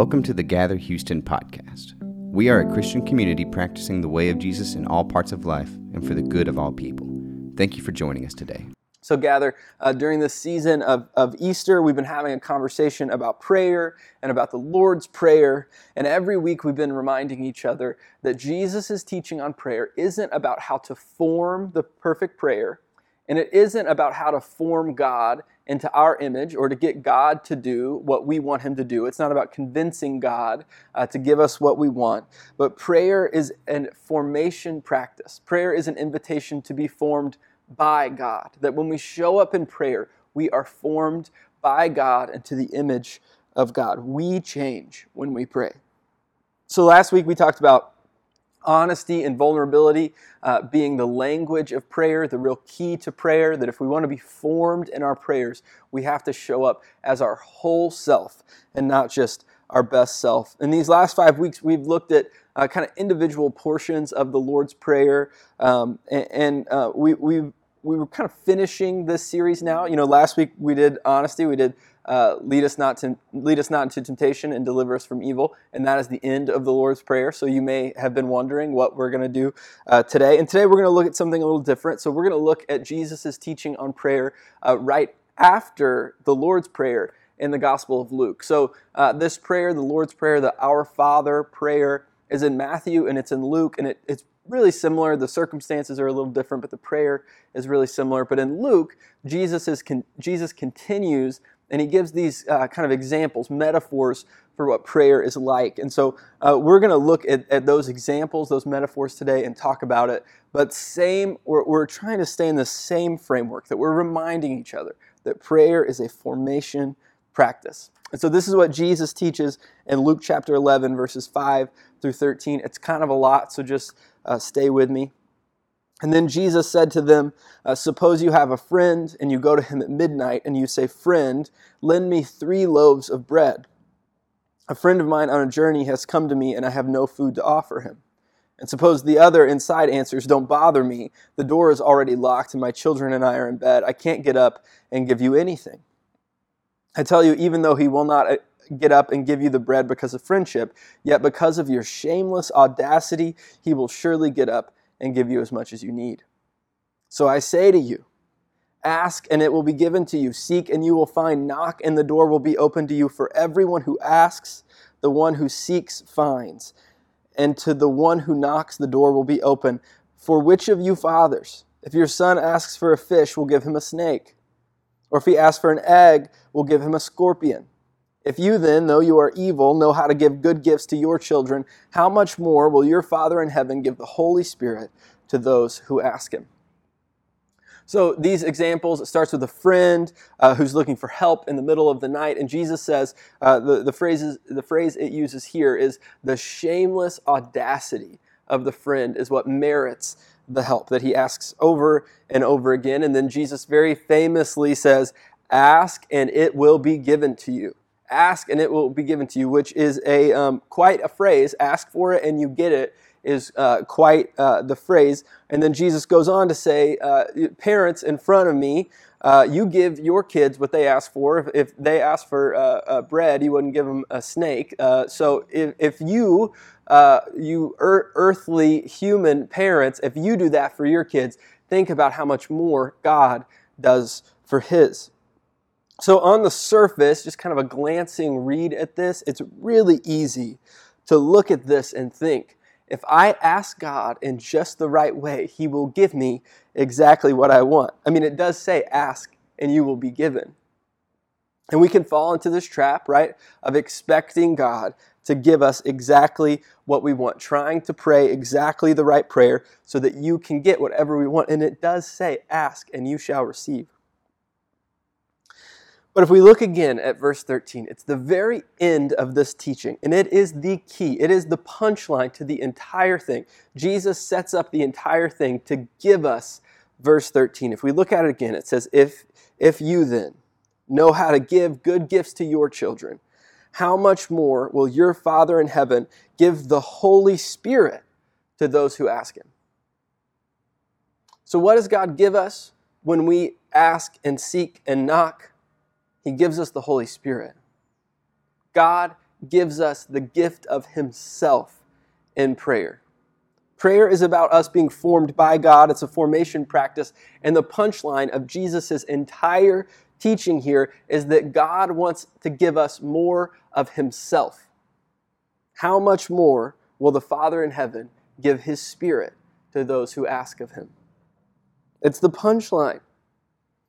Welcome to the Gather Houston podcast. We are a Christian community practicing the way of Jesus in all parts of life and for the good of all people. Thank you for joining us today. So, Gather, uh, during this season of, of Easter, we've been having a conversation about prayer and about the Lord's Prayer. And every week we've been reminding each other that Jesus' teaching on prayer isn't about how to form the perfect prayer, and it isn't about how to form God into our image or to get God to do what we want Him to do. It's not about convincing God uh, to give us what we want. But prayer is a formation practice. Prayer is an invitation to be formed by God. That when we show up in prayer, we are formed by God into the image of God. We change when we pray. So last week we talked about honesty and vulnerability uh, being the language of prayer, the real key to prayer, that if we want to be formed in our prayers, we have to show up as our whole self and not just our best self. In these last five weeks, we've looked at uh, kind of individual portions of the Lord's Prayer, um, and, and uh, we, we we were kind of finishing this series now. You know, last week we did honesty, we did uh, lead us not to lead us not into temptation and deliver us from evil, and that is the end of the Lord's prayer. So you may have been wondering what we're going to do uh, today, and today we're going to look at something a little different. So we're going to look at Jesus' teaching on prayer uh, right after the Lord's prayer in the Gospel of Luke. So uh, this prayer, the Lord's prayer, the Our Father prayer, is in Matthew and it's in Luke, and it, it's really similar. The circumstances are a little different, but the prayer is really similar. But in Luke, Jesus is con- Jesus continues and he gives these uh, kind of examples, metaphors for what prayer is like. And so uh, we're going to look at, at, those examples, those metaphors today, and talk about it. But same, we're, we're trying to stay in the same framework that we're reminding each other that prayer is a formation practice. And so this is what Jesus teaches in Luke chapter 11, verses 5 through 13. It's kind of a lot, so just uh, stay with me. And then Jesus said to them, uh, Suppose you have a friend, and you go to him at midnight, and you say, Friend, lend me three loaves of bread. A friend of mine on a journey has come to me, and I have no food to offer him. And suppose the other inside answers, Don't bother me. The door is already locked, and my children and I are in bed. I can't get up and give you anything. I tell you, even though he will not uh, get up and give you the bread because of friendship, yet because of your shameless audacity, he will surely get up and give you as much as you need. So I say to you, ask and it will be given to you, seek and you will find, knock and the door will be open to you. For everyone who asks, the one who seeks finds, and to the one who knocks, the door will be open. For which of you fathers, if your son asks for a fish, will give him a snake? Or if he asks for an egg, will give him a scorpion? If you then, though you are evil, know how to give good gifts to your children, how much more will your Father in heaven give the Holy Spirit to those who ask him? So these examples, it starts with a friend uh, who's looking for help in the middle of the night, and Jesus says uh, the the phrases the phrase it uses here is the shameless audacity of the friend is what merits the help that he asks over and over again, and then Jesus very famously says, "Ask and it will be given to you." Ask and it will be given to you, which is a um, quite a phrase. Ask for it and you get it is uh, quite uh, the phrase. And then Jesus goes on to say, uh, parents in front of me, uh, you give your kids what they ask for. If, if they ask for uh, uh, bread, you wouldn't give them a snake. so if, if you, you er- earthly human parents, if you do that for your kids, think about how much more God does for His. So, on the surface, just kind of a glancing read at this, it's really easy to look at this and think if I ask God in just the right way, He will give me exactly what I want. I mean, it does say, ask and you will be given. And we can fall into this trap, right, of expecting God to give us exactly what we want, trying to pray exactly the right prayer so that you can get whatever we want. And it does say, ask and you shall receive. But if we look again at verse 13, it's the very end of this teaching, and it is the key. It is the punchline to the entire thing. Jesus sets up the entire thing to give us verse 13. If we look at it again, it says, If, if you then know how to give good gifts to your children, how much more will your Father in heaven give the Holy Spirit to those who ask Him? So, what does God give us when we ask and seek and knock? He gives us the Holy Spirit. God gives us the gift of Himself in prayer. Prayer is about us being formed by God. It's a formation practice. And the punchline of Jesus' entire teaching here is that God wants to give us more of Himself. How much more will the Father in heaven give His Spirit to those who ask of Him? It's the punchline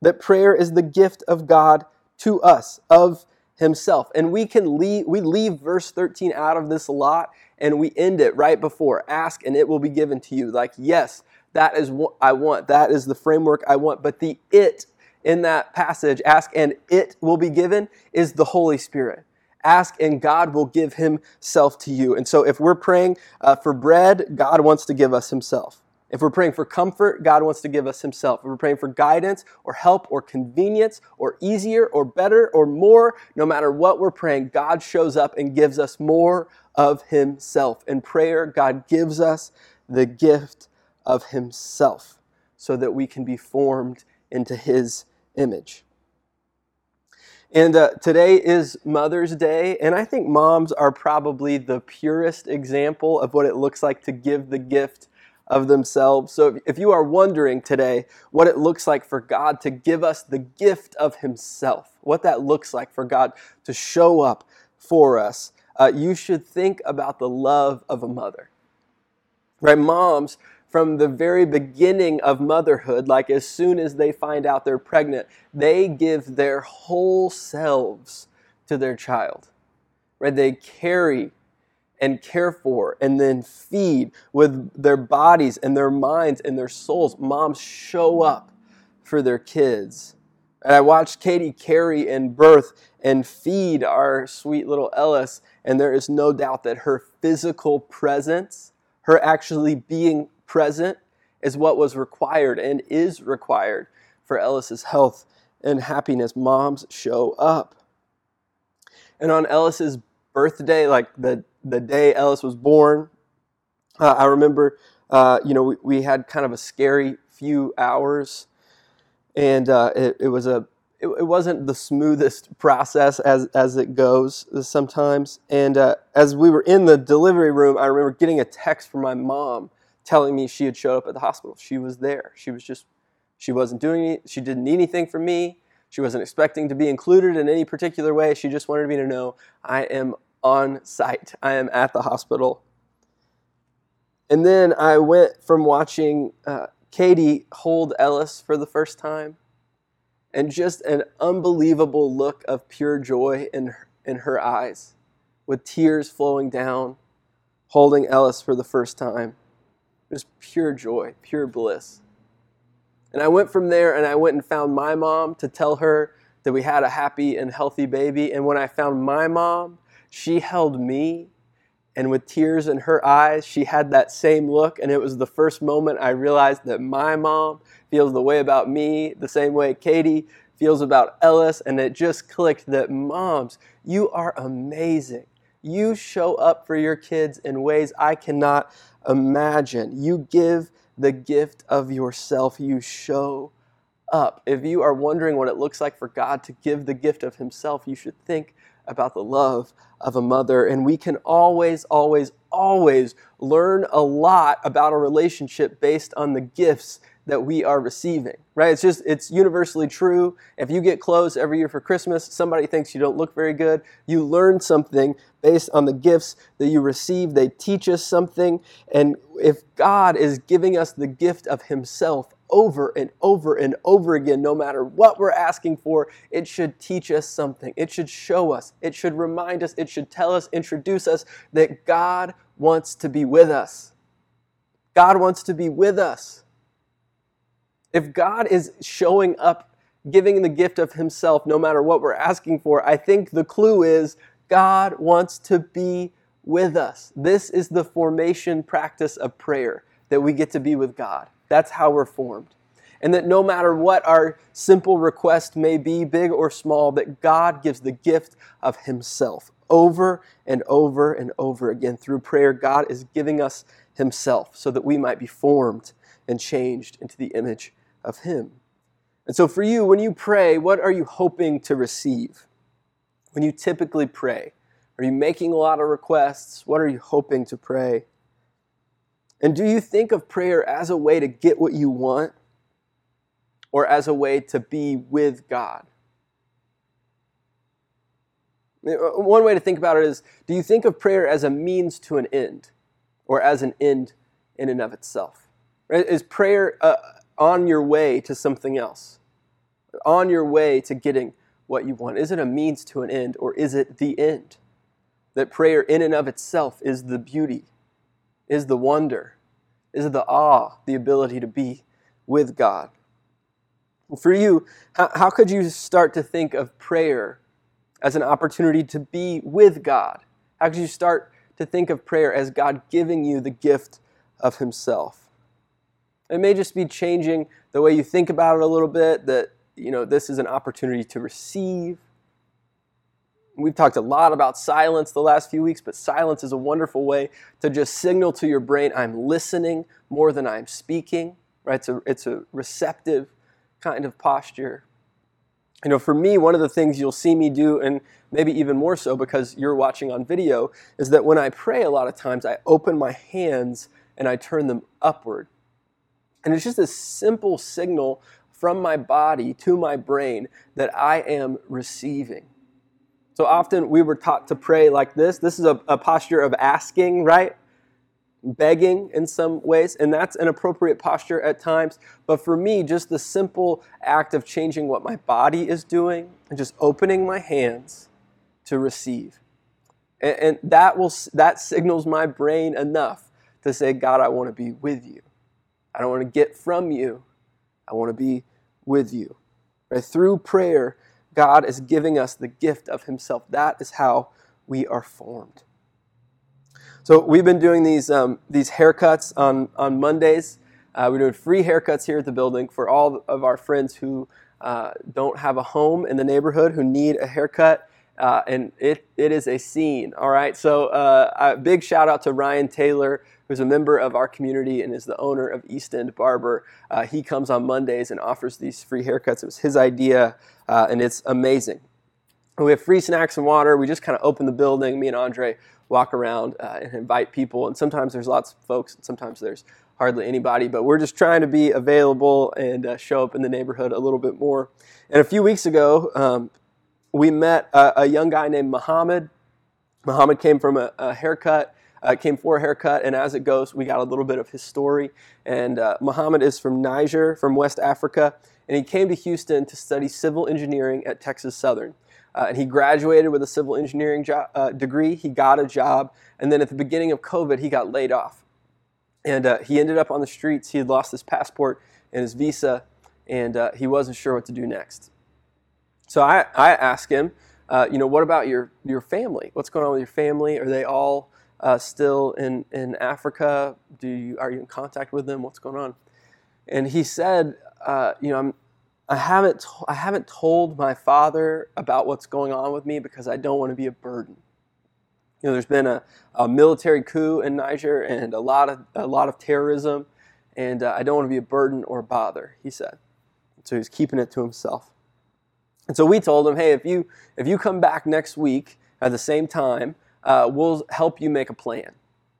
that prayer is the gift of God to us, of Himself. And we can leave, we leave verse 13 out of this a lot and we end it right before ask and it will be given to you. Like, yes, that is what I want. That is the framework I want. But the it in that passage, ask and it will be given, is the Holy Spirit. Ask and God will give Himself to you. And so if we're praying uh, for bread, God wants to give us Himself. If we're praying for comfort, God wants to give us Himself. If we're praying for guidance or help or convenience or easier or better or more, no matter what we're praying, God shows up and gives us more of Himself. In prayer, God gives us the gift of Himself so that we can be formed into His image. And uh, today is Mother's Day, and I think moms are probably the purest example of what it looks like to give the gift of themselves. So if you are wondering today what it looks like for God to give us the gift of Himself, what that looks like for God to show up for us, uh, you should think about the love of a mother. Right? Moms, from the very beginning of motherhood, like as soon as they find out they're pregnant, they give their whole selves to their child. Right? They carry and care for and then feed with their bodies and their minds and their souls. Moms show up for their kids. And I watched Katie carry and birth and feed our sweet little Ellis, and there is no doubt that her physical presence, her actually being present, is what was required and is required for Ellis's health and happiness. Moms show up. And on Ellis's birthday, like the the day Ellis was born. Uh, I remember, uh, you know, we, we, had kind of a scary few hours, and uh, it, it, was a it, it, wasn't the smoothest process as as it goes sometimes. And uh, as we were in the delivery room, I remember getting a text from my mom telling me she had showed up at the hospital. She was there. She was just she wasn't doing it. She didn't need anything from me. She wasn't expecting to be included in any particular way. She just wanted me to know I am on site. I am at the hospital. And then I went from watching uh, Katie hold Ellis for the first time and just an unbelievable look of pure joy in in her eyes with tears flowing down, holding Ellis for the first time. Just pure joy, pure bliss. And I went from there and I went and found my mom to tell her that we had a happy and healthy baby. And when I found my mom, she held me, and with tears in her eyes, she had that same look. And it was the first moment I realized that my mom feels the way about me, the same way Katie feels about Ellis. And it just clicked that moms, you are amazing. You show up for your kids in ways I cannot imagine. You give the gift of yourself, you show up. If you are wondering what it looks like for God to give the gift of Himself, you should think about the love of a mother. And we can always, always, always learn a lot about a relationship based on the gifts that we are receiving, right? It's just, it's universally true. If you get clothes every year for Christmas, somebody thinks you don't look very good. You learn something based on the gifts that you receive. They teach us something. And if God is giving us the gift of Himself over and over and over again, no matter what we're asking for, it should teach us something. It should show us. It should remind us. It should tell us, introduce us that God wants to be with us. God wants to be with us. If God is showing up, giving the gift of Himself, no matter what we're asking for, I think the clue is God wants to be with us. This is the formation practice of prayer that we get to be with God. That's how we're formed. And that no matter what our simple request may be, big or small, that God gives the gift of Himself over and over and over again. Through prayer, God is giving us Himself so that we might be formed and changed into the image of Him. And so, for you, when you pray, what are you hoping to receive? When you typically pray, Are you making a lot of requests? What are you hoping to pray? And do you think of prayer as a way to get what you want or as a way to be with God? One way to think about it is do you think of prayer as a means to an end or as an end in and of itself? Is prayer on your way to something else? On your way to getting what you want? Is it a means to an end or is it the end? That prayer in and of itself is the beauty, is the wonder, is it the awe, the ability to be with God. For you, how, how could you start to think of prayer as an opportunity to be with God? How could you start to think of prayer as God giving you the gift of Himself? It may just be changing the way you think about it a little bit, that you know this is an opportunity to receive. We've talked a lot about silence the last few weeks, but silence is a wonderful way to just signal to your brain, I'm listening more than I'm speaking. Right? It's a, it's a receptive kind of posture you know, for me, one of the things you'll see me do, and maybe even more so because you're watching on video, is that when I pray, a lot of times I open my hands and I turn them upward. And it's just a simple signal from my body to my brain that I am receiving. So often we were taught to pray like this. This is a, a posture of asking, right? begging in some ways, and that's an appropriate posture at times. But for me, just the simple act of changing what my body is doing and just opening my hands to receive. And, and that will that signals my brain enough to say, God, I want to be with you. I don't want to get from you. I want to be with you. Right? Through prayer, God is giving us the gift of Himself. That is how we are formed. So we've been doing these um, these haircuts on on Mondays. Uh, we're doing free haircuts here at the building for all of our friends who uh, don't have a home in the neighborhood who need a haircut. Uh, and it, it is a scene, all right? So, uh, a big shout out to Ryan Taylor, who's a member of our community and is the owner of East End Barber. Uh, he comes on Mondays and offers these free haircuts. It was his idea, uh, and it's amazing. We have free snacks and water. We just kind of open the building. Me and Andre walk around uh, and invite people. And sometimes there's lots of folks, and sometimes there's hardly anybody. But we're just trying to be available and uh, show up in the neighborhood a little bit more. And a few weeks ago, um, we met a, a, young guy named Muhammad. Muhammad came from a, a haircut. Uh, came for a haircut, and as it goes, we got a little bit of his story. And uh, Muhammad is from Niger, from West Africa, and he came to Houston to study civil engineering at Texas Southern. Uh, and he graduated with a civil engineering jo- uh, degree. He got a job. And then at the beginning of COVID, he got laid off. And uh, he ended up on the streets. He had lost his passport and his visa, and uh, he wasn't sure what to do next. So I, I asked him, uh, you know, what about your, your family? What's going on with your family? Are they all uh, still in, in Africa? Do you, are you in contact with them? What's going on? And he said, you know, I'm, I haven't, I haven't told my father about what's going on with me because I don't want to be a burden. You know, there's been a, a military coup in Niger and a lot of, a lot of terrorism, and uh, I don't want to be a burden or a bother, he said. So he's keeping it to himself. And so we told him, hey, if you, if you come back next week at the same time, uh, we'll help you make a plan.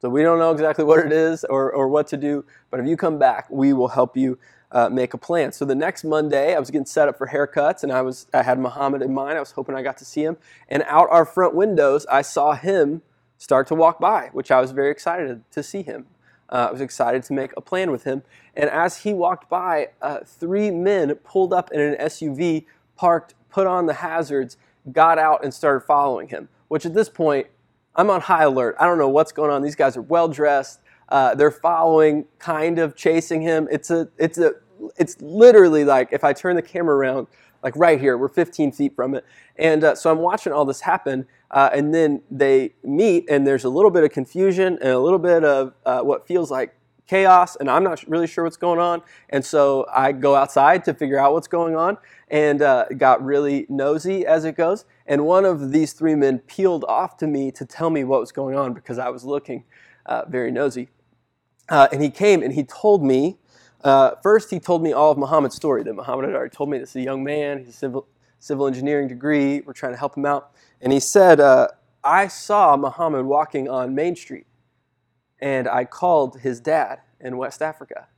So we don't know exactly what it is or, or what to do, but if you come back, we will help you uh, make a plan. So the next Monday, I was getting set up for haircuts, and I was I had Muhammad in mind. I was hoping I got to see him, and out our front windows, I saw him start to walk by, which I was very excited to see him. Uh, I was excited to make a plan with him, and as he walked by, uh, three men pulled up in an SUV, parked, put on the hazards, got out, and started following him. Which at this point, I'm on high alert. I don't know what's going on. These guys are well dressed. Uh, they're following, kind of chasing him. It's a, it's a, it's literally like if I turn the camera around, like right here, we're 15 feet from it, and uh, so I'm watching all this happen, uh, and then they meet, and there's a little bit of confusion and a little bit of uh, what feels like chaos, and I'm not really sure what's going on, and so I go outside to figure out what's going on, and uh, got really nosy as it goes, and one of these three men peeled off to me to tell me what was going on because I was looking uh, very nosy. Uh, and he came and he told me, uh, first he told me all of Muhammad's story, that Muhammad had already told me. This is a young man, he's a civil, civil engineering degree, we're trying to help him out. And he said, uh, I saw Muhammad walking on Main Street, and I called his dad in West Africa,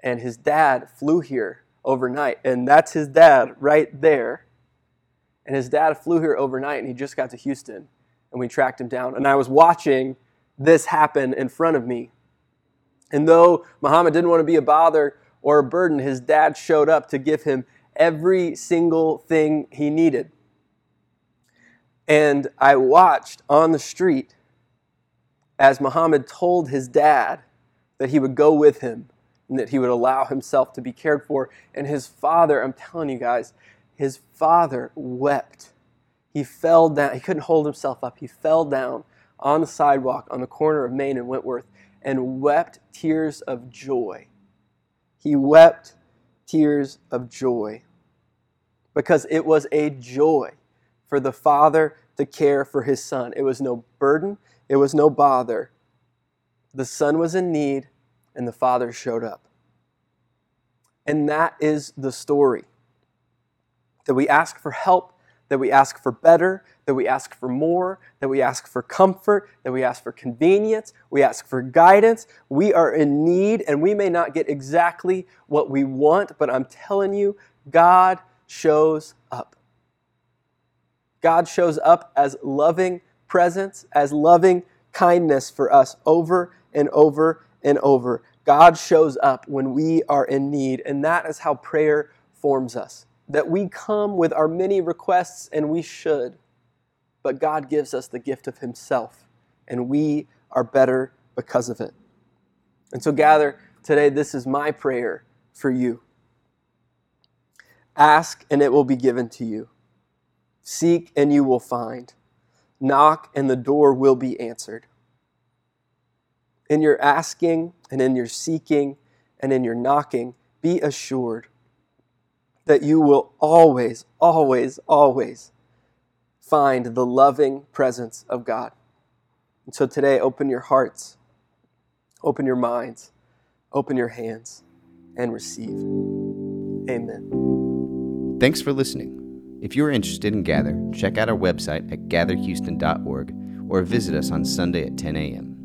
and his dad flew here overnight, and that's his dad right there. And his dad flew here overnight, and he just got to Houston, and we tracked him down. And I was watching this happen in front of me. And though Muhammad didn't want to be a bother or a burden, his dad showed up to give him every single thing he needed. And I watched on the street as Muhammad told his dad that he would go with him and that he would allow himself to be cared for. And his father, I'm telling you guys, his father wept. He fell down. He couldn't hold himself up. He fell down on the sidewalk on the corner of Main and Wentworth and wept tears of joy. He wept tears of joy because it was a joy for the father to care for his son. It was no burden, it was no bother. The son was in need, and the father showed up. And that is the story. That we ask for help, that we ask for better, that we ask for more, that we ask for comfort, that we ask for convenience, we ask for guidance. We are in need, and we may not get exactly what we want, but I'm telling you, God shows up. God shows up as loving presence, as loving kindness for us over and over and over. God shows up when we are in need, and that is how prayer forms us. That we come with our many requests, and we should, but God gives us the gift of Himself, and we are better because of it. And so, gather today, this is my prayer for you. Ask, and it will be given to you. Seek, and you will find. Knock, and the door will be answered. In your asking, and in your seeking, and in your knocking, be assured that you will always, always, always find the loving presence of God. And so today, open your hearts, open your minds, open your hands, and receive. Amen. Thanks for listening. If you are interested in Gather, check out our website at gatherhouston.org or visit us on Sunday at 10 a.m.